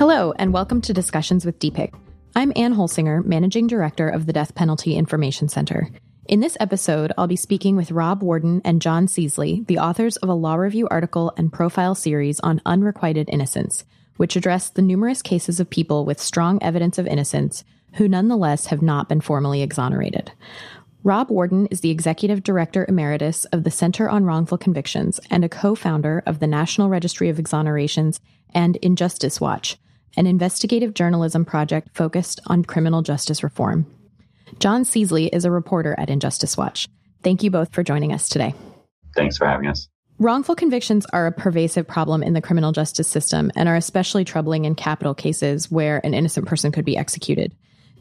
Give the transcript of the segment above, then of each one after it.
Hello, and welcome to Discussions with DPIC. I'm Anne Holsinger, Managing Director of the Death Penalty Information Center. In this episode, I'll be speaking with Rob Warden and John Seasly, the authors of a law review article and profile series on unrequited innocence, which address the numerous cases of people with strong evidence of innocence who nonetheless have not been formally exonerated. Rob Warden is the Executive Director Emeritus of the Center on Wrongful Convictions and a co founder of the National Registry of Exonerations and Injustice Watch, an investigative journalism project focused on criminal justice reform. John Seasly is a reporter at Injustice Watch. Thank you both for joining us today. Thanks for having us. Wrongful convictions are a pervasive problem in the criminal justice system and are especially troubling in capital cases where an innocent person could be executed.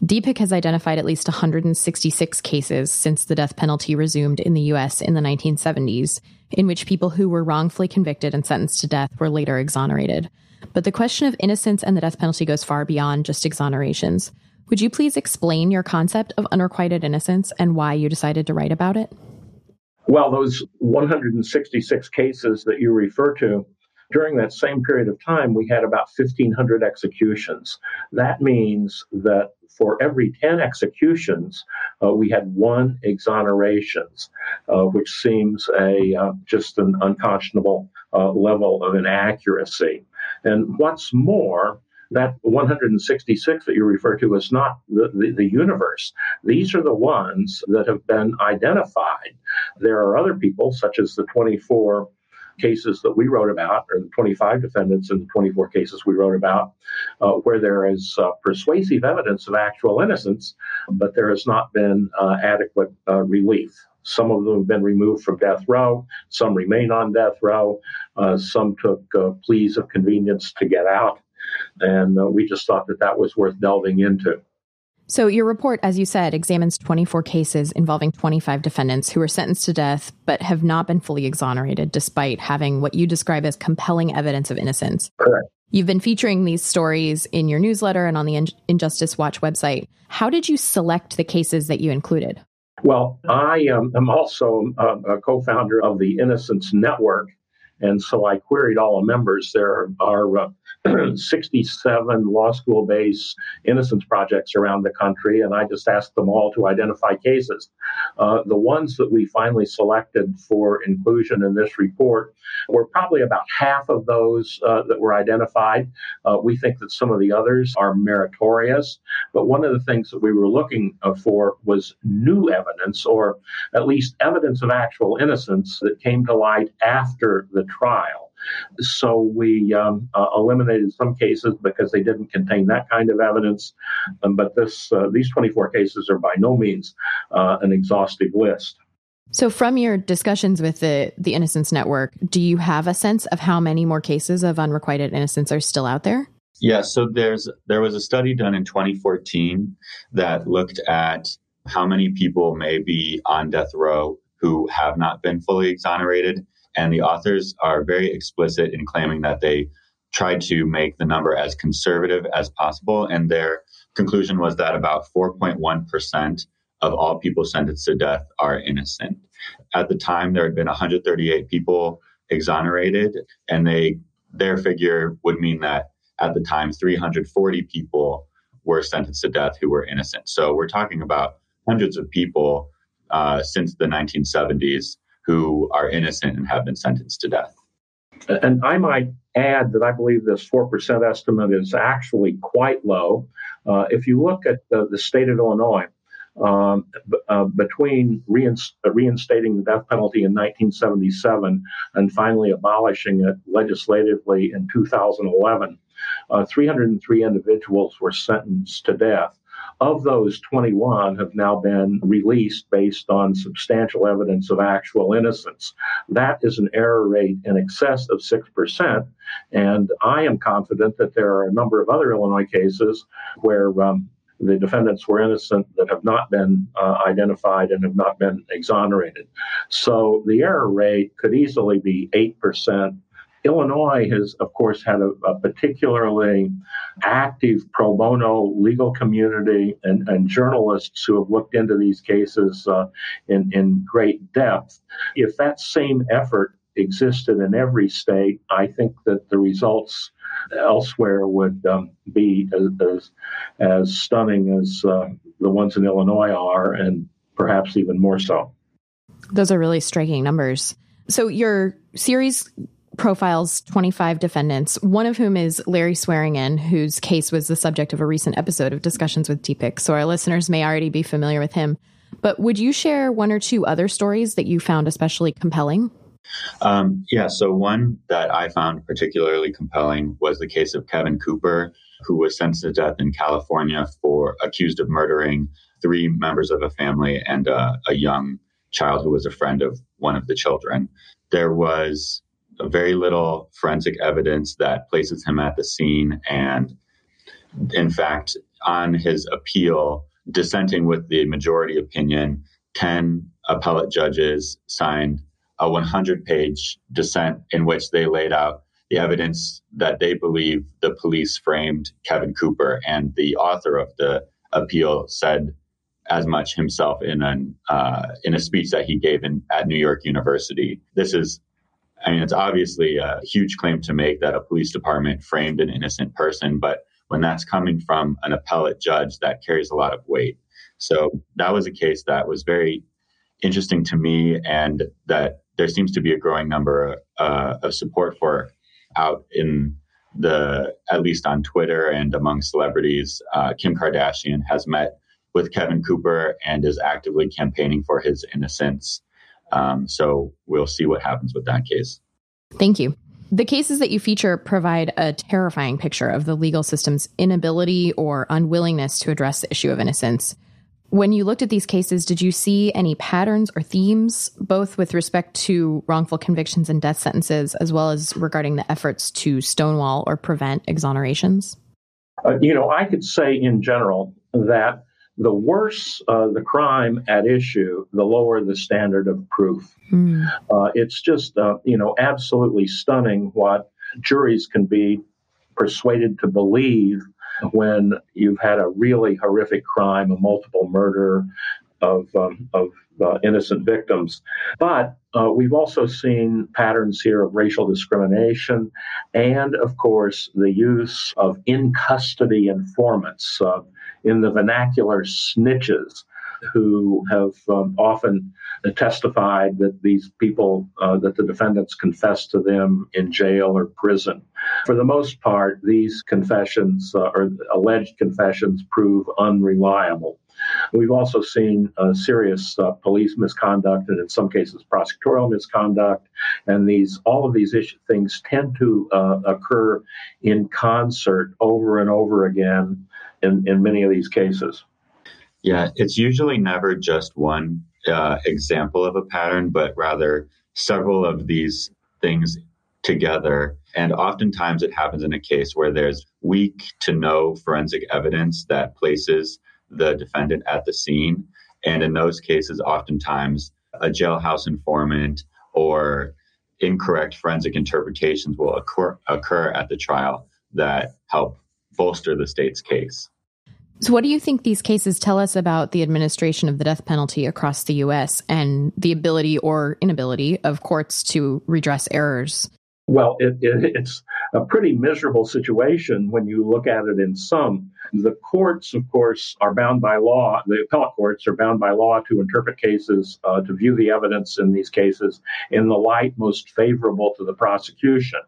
DPIC has identified at least 166 cases since the death penalty resumed in the U.S. in the 1970s, in which people who were wrongfully convicted and sentenced to death were later exonerated. But the question of innocence and the death penalty goes far beyond just exonerations. Would you please explain your concept of unrequited innocence and why you decided to write about it? Well, those 166 cases that you refer to during that same period of time, we had about 1,500 executions. That means that for every 10 executions, uh, we had one exonerations, uh, which seems a uh, just an unconscionable uh, level of inaccuracy. And what's more, that 166 that you refer to is not the, the, the, universe. These are the ones that have been identified. There are other people, such as the 24 cases that we wrote about, or the 25 defendants in the 24 cases we wrote about, uh, where there is uh, persuasive evidence of actual innocence, but there has not been uh, adequate uh, relief. Some of them have been removed from death row. Some remain on death row. Uh, some took pleas of convenience to get out. And we just thought that that was worth delving into. So, your report, as you said, examines 24 cases involving 25 defendants who were sentenced to death but have not been fully exonerated despite having what you describe as compelling evidence of innocence. Correct. You've been featuring these stories in your newsletter and on the Injustice Watch website. How did you select the cases that you included? Well, I um, am also a, a co founder of the Innocence Network. And so I queried all the members. There are uh, 67 law school based innocence projects around the country, and I just asked them all to identify cases. Uh, the ones that we finally selected for inclusion in this report were probably about half of those uh, that were identified. Uh, we think that some of the others are meritorious, but one of the things that we were looking uh, for was new evidence, or at least evidence of actual innocence that came to light after the trial. So we um, uh, eliminated some cases because they didn't contain that kind of evidence. Um, but this uh, these 24 cases are by no means uh, an exhaustive list. So, from your discussions with the the Innocence Network, do you have a sense of how many more cases of unrequited innocence are still out there? Yeah, so there's there was a study done in 2014 that looked at how many people may be on death row who have not been fully exonerated and the authors are very explicit in claiming that they tried to make the number as conservative as possible. And their conclusion was that about 4.1% of all people sentenced to death are innocent. At the time, there had been 138 people exonerated, and they their figure would mean that at the time, 340 people were sentenced to death who were innocent. So we're talking about hundreds of people uh, since the 1970s who are innocent and have been sentenced to death. And I might add that I believe this 4% estimate is actually quite low. Uh, if you look at the, the state of Illinois, um, uh, between reinst- uh, reinstating the death penalty in 1977 and finally abolishing it legislatively in 2011, uh, 303 individuals were sentenced to death. Of those, 21 have now been released based on substantial evidence of actual innocence. That is an error rate in excess of 6%. And I am confident that there are a number of other Illinois cases where um, the defendants were innocent that have not been uh, identified and have not been exonerated. So the error rate could easily be 8% Illinois has, of course, had a, a, particularly active pro bono legal community and, and, journalists who have looked into these cases uh, in, in great depth. If that same effort existed in every state, I think that the results elsewhere would um, be as, as, stunning as uh, the ones in Illinois are, and perhaps even more so. Those are really striking numbers. So your series profiles 25 defendants, one of whom is Larry Swearingen, whose case was the subject of a recent episode of Discussions with DPIC. So our listeners may already be familiar with him. But would you share one or two other stories that you found especially compelling? Um, yeah, so one that I found particularly compelling was the case of Kevin Cooper, who was sentenced to death in California for accused of murdering three members of a family and uh, a young child who was a friend of one of the children. There was very little forensic evidence that places him at the scene. And in fact, on his appeal, dissenting with the majority opinion, 10 appellate judges signed a 100 page dissent in which they laid out the evidence that they believe the police framed Kevin Cooper. And the author of the appeal said as much himself in an uh, in a speech that he gave in, at New York University. This is, I mean, it's obviously a huge claim to make that a police department framed an innocent person, but when that's coming from an appellate judge, that carries a lot of weight. So that was a case that was very interesting to me, and that there seems to be a growing number uh, of support for out in the at least on Twitter and among celebrities. Uh, Kim Kardashian has met with Kevin Cooper and is actively campaigning for his innocence. Um, so we'll see what happens with that case. Thank you. The cases that you feature provide a terrifying picture of the legal system's inability or unwillingness to address the issue of innocence. When you looked at these cases, did you see any patterns or themes, both with respect to wrongful convictions and death sentences, as well as regarding the efforts to stonewall or prevent exonerations? Uh, you know, I could say in general that the worse uh, the crime at issue, the lower the standard of proof. Mm. Uh, it's just, uh, you know, absolutely stunning what juries can be persuaded to believe when you've had a really horrific crime, a multiple murder of, um, of uh, innocent victims. But uh, we've also seen patterns here of racial discrimination and, of course, the use of in custody informants, uh, in the vernacular, snitches who have um, often testified that these people, uh, that the defendants confessed to them in jail or prison. For the most part, these confessions uh, or alleged confessions prove unreliable. We've also seen uh, serious uh, police misconduct and, in some cases, prosecutorial misconduct. And these, all of these things tend to uh, occur in concert over and over again in, in many of these cases. Yeah, it's usually never just one uh, example of a pattern, but rather several of these things together. And oftentimes it happens in a case where there's weak to no forensic evidence that places the defendant at the scene. And in those cases, oftentimes a jailhouse informant or incorrect forensic interpretations will occur, occur at the trial that help bolster the state's case. So, what do you think these cases tell us about the administration of the death penalty across the U.S. and the ability or inability of courts to redress errors? Well, it, it, it's a pretty miserable situation when you look at it in sum. The courts, of course, are bound by law. The appellate courts are bound by law to interpret cases, uh, to view the evidence in these cases in the light most favorable to the prosecution.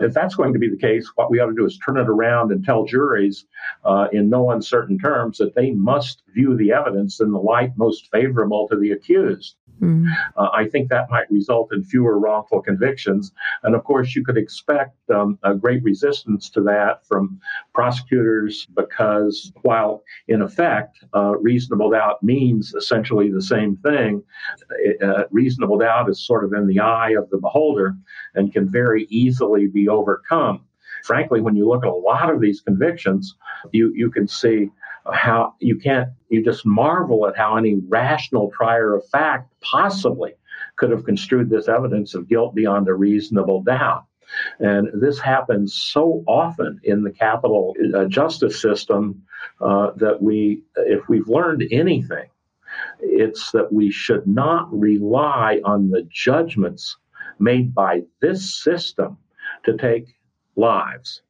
If that's going to be the case, what we ought to do is turn it around and tell juries uh, in no uncertain terms that they must view the evidence in the light most favorable to the accused. Mm. Uh, I think that might result in fewer wrongful convictions. And of course, you could expect um, a great resistance to that from prosecutors because while in effect, uh, reasonable doubt means essentially the same thing, uh, reasonable doubt is sort of in the eye of the beholder and can very easily be overcome. Frankly, when you look at a lot of these convictions, you, you can see how you can't, you just marvel at how any rational trier of fact possibly could have construed this evidence of guilt beyond a reasonable doubt. And this happens so often in the capital uh, justice system uh, that we, if we've learned anything, it's that we should not rely on the judgments made by this system to take lives.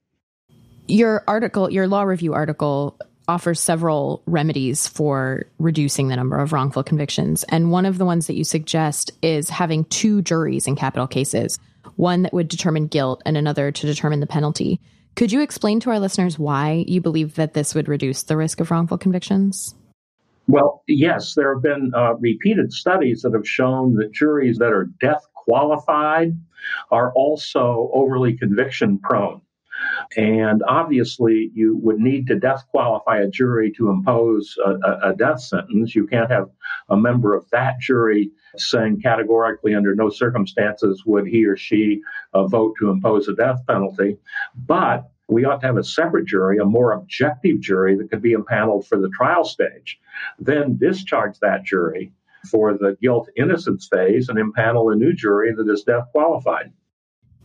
Your article, your law review article, offers several remedies for reducing the number of wrongful convictions. And one of the ones that you suggest is having two juries in capital cases one that would determine guilt and another to determine the penalty. Could you explain to our listeners why you believe that this would reduce the risk of wrongful convictions? Well, yes, there have been uh, repeated studies that have shown that juries that are death qualified are also overly conviction prone. And obviously, you would need to death qualify a jury to impose a, a, death sentence. You can't have a member of that jury saying categorically, under no circumstances would he or she uh, vote to impose a death penalty. But we ought to have a separate jury, a more objective jury that could be impaneled for the trial stage. Then discharge that jury for the guilt innocence phase and impanel a new jury that is death qualified.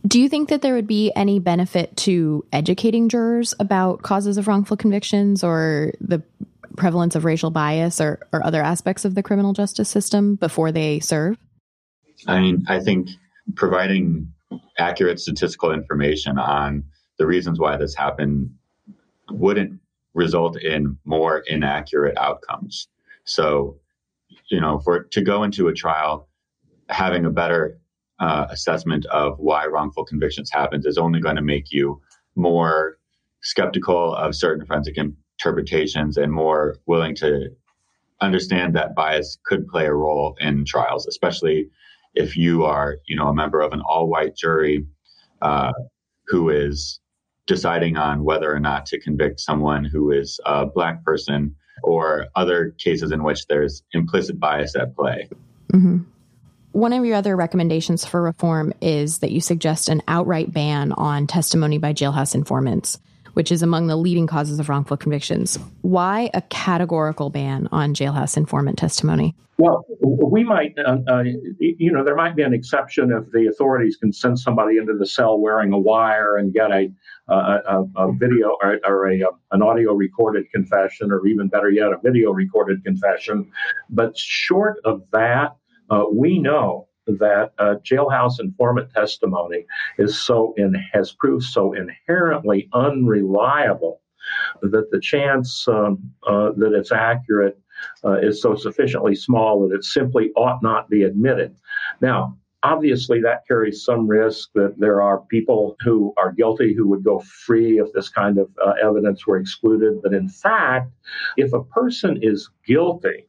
Do you think that there would be any benefit to educating jurors about causes of wrongful convictions or the prevalence of racial bias or, or other aspects of the criminal justice system before they serve? I mean, I think providing accurate statistical information on the reasons why this happened wouldn't result in more inaccurate outcomes. So, you know, for to go into a trial having a better uh, assessment of why wrongful convictions happens is only going to make you more skeptical of certain forensic interpretations and more willing to understand that bias could play a role in trials, especially if you are, you know, a member of an all-white jury uh, who is deciding on whether or not to convict someone who is a black person or other cases in which there's implicit bias at play. Mm-hmm. One of your other recommendations for reform is that you suggest an outright ban on testimony by jailhouse informants, which is among the leading causes of wrongful convictions. Why a categorical ban on jailhouse informant testimony? Well, we might, uh, uh, you know, there might be an exception if the authorities can send somebody into the cell wearing a wire and get a, a, a video or, or a, an audio recorded confession, or even better yet, a video recorded confession. But short of that, uh, we know that uh, jailhouse informant testimony is so in, has proved so inherently unreliable that the chance um, uh, that it's accurate uh, is so sufficiently small that it simply ought not be admitted. Now, obviously, that carries some risk that there are people who are guilty who would go free if this kind of uh, evidence were excluded. But in fact, if a person is guilty,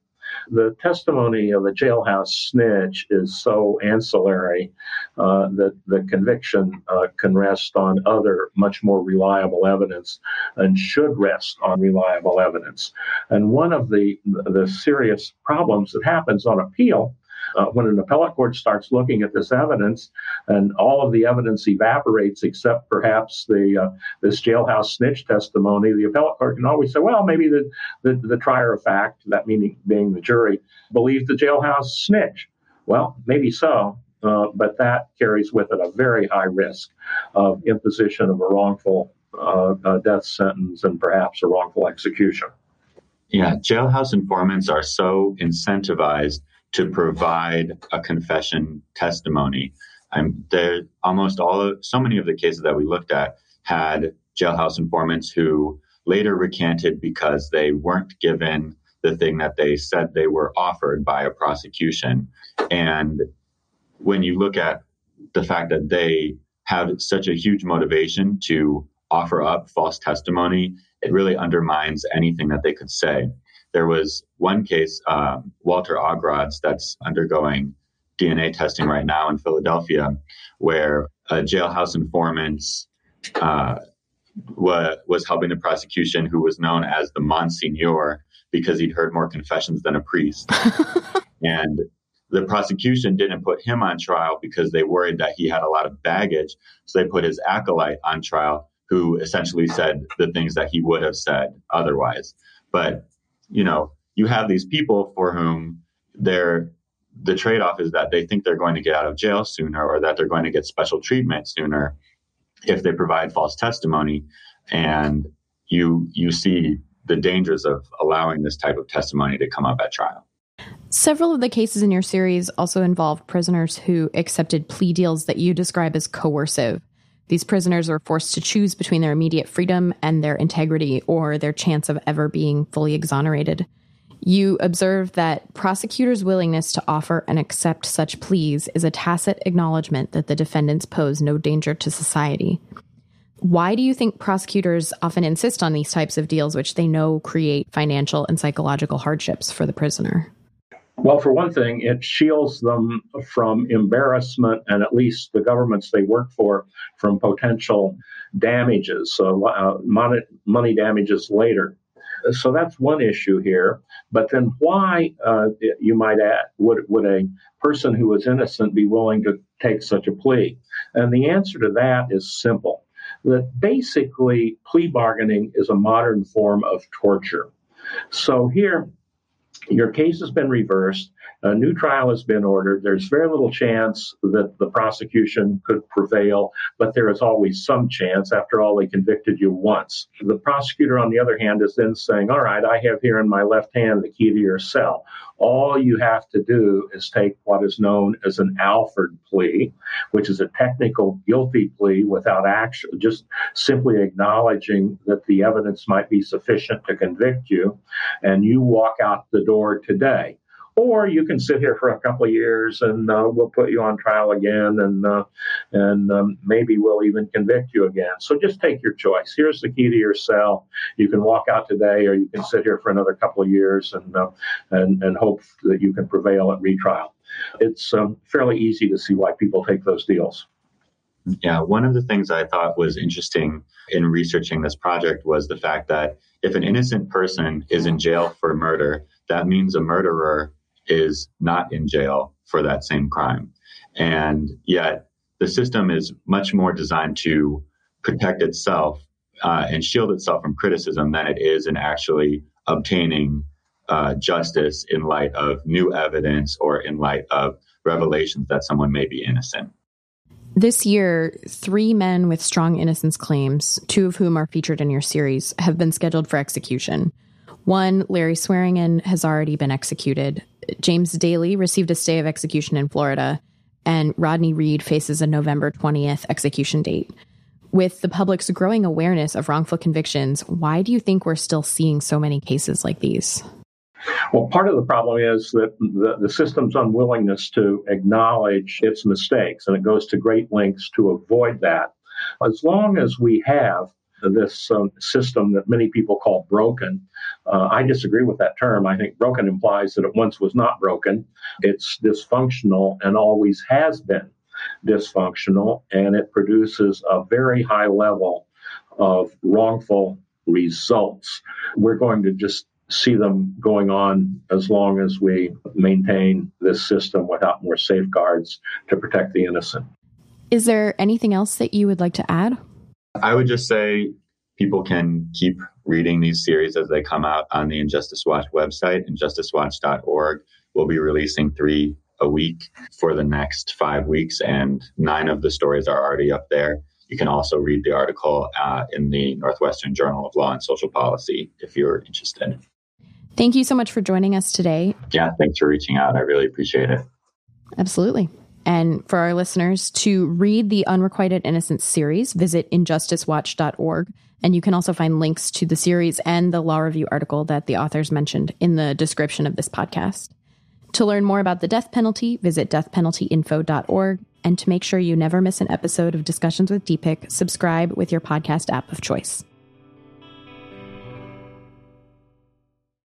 the testimony of a jailhouse snitch is so ancillary uh, that the conviction uh, can rest on other, much more reliable evidence and should rest on reliable evidence. And one of the, the serious problems that happens on appeal uh, when an appellate court starts looking at this evidence and all of the evidence evaporates except perhaps the uh, this jailhouse snitch testimony, the appellate court can always say, well, maybe the, the, the trier of fact, that meaning being the jury, believed the jailhouse snitch. Well, maybe so, uh, but that carries with it a very high risk of imposition of a wrongful uh, death sentence and perhaps a wrongful execution. Yeah, jailhouse informants are so incentivized to provide a confession testimony. I'm there almost all of so many of the cases that we looked at had jailhouse informants who later recanted because they weren't given the thing that they said they were offered by a prosecution. And when you look at the fact that they have such a huge motivation to offer up false testimony, it really undermines anything that they could say. There was one case, um, Walter Ogrod's, that's undergoing DNA testing right now in Philadelphia, where a jailhouse informant uh, wa- was helping the prosecution, who was known as the Monsignor because he'd heard more confessions than a priest. and the prosecution didn't put him on trial because they worried that he had a lot of baggage. So they put his acolyte on trial, who essentially said the things that he would have said otherwise. But you know, you have these people for whom they're the trade-off is that they think they're going to get out of jail sooner or that they're going to get special treatment sooner if they provide false testimony and you you see the dangers of allowing this type of testimony to come up at trial Several of the cases in your series also involved prisoners who accepted plea deals that you describe as coercive. These prisoners were forced to choose between their immediate freedom and their integrity or their chance of ever being fully exonerated. You observe that prosecutors' willingness to offer and accept such pleas is a tacit acknowledgement that the defendants pose no danger to society. Why do you think prosecutors often insist on these types of deals, which they know create financial and psychological hardships for the prisoner? Well, for one thing, it shields them from embarrassment and at least the governments they work for from potential damages, so uh, money, money damages later. So that's one issue here. But then, why, uh, you might add, would, would a person who is innocent be willing to take such a plea? And the answer to that is simple that basically plea bargaining is a modern form of torture. So here, your case has been reversed. A new trial has been ordered. There's very little chance that the prosecution could prevail, but there is always some chance. After all, they convicted you once. The prosecutor, on the other hand, is then saying, All right, I have here in my left hand the key to your cell. All you have to do is take what is known as an Alford plea, which is a technical guilty plea without action, just simply acknowledging that the evidence might be sufficient to convict you, and you walk out the door today or you can sit here for a couple of years and uh, we'll put you on trial again and uh, and um, maybe we'll even convict you again. So just take your choice. Here's the key to your cell. You can walk out today or you can sit here for another couple of years and uh, and and hope that you can prevail at retrial. It's um, fairly easy to see why people take those deals. Yeah, one of the things I thought was interesting in researching this project was the fact that if an innocent person is in jail for murder, that means a murderer is not in jail for that same crime. And yet the system is much more designed to protect itself uh, and shield itself from criticism than it is in actually obtaining uh, justice in light of new evidence or in light of revelations that someone may be innocent. This year, three men with strong innocence claims, two of whom are featured in your series, have been scheduled for execution. One, Larry Swearingen, has already been executed. James Dailey received a stay of execution in Florida, and Rodney Reed faces a November 20th execution date. With the public's growing awareness of wrongful convictions, why do you think we're still seeing so many cases like these? Well, part of the problem is that the, the, system's unwillingness to acknowledge its mistakes, and it goes to great lengths to avoid that. As long as we have this um, system that many people call broken. Uh, I disagree with that term. I think broken implies that it once was not broken. It's dysfunctional and always has been dysfunctional, and it produces a very high level of wrongful results. We're going to just see them going on as long as we maintain this system without more safeguards to protect the innocent. Is there anything else that you would like to add? I would just say people can keep reading these series as they come out on the Injustice Watch website, injusticewatch.org. We'll be releasing three a week for the next five weeks, and nine of the stories are already up there. You can also read the article uh, in the Northwestern Journal of Law and Social Policy if you're interested. Thank you so much for joining us today. Yeah, thanks for reaching out. I really appreciate it. Absolutely. And for our listeners to read the Unrequited Innocence series, visit injusticewatch.org. And you can also find links to the series and the law review article that the authors mentioned in the description of this podcast. To learn more about the death penalty, visit deathpenaltyinfo.org. And to make sure you never miss an episode of Discussions with DPIC, subscribe with your podcast app of choice.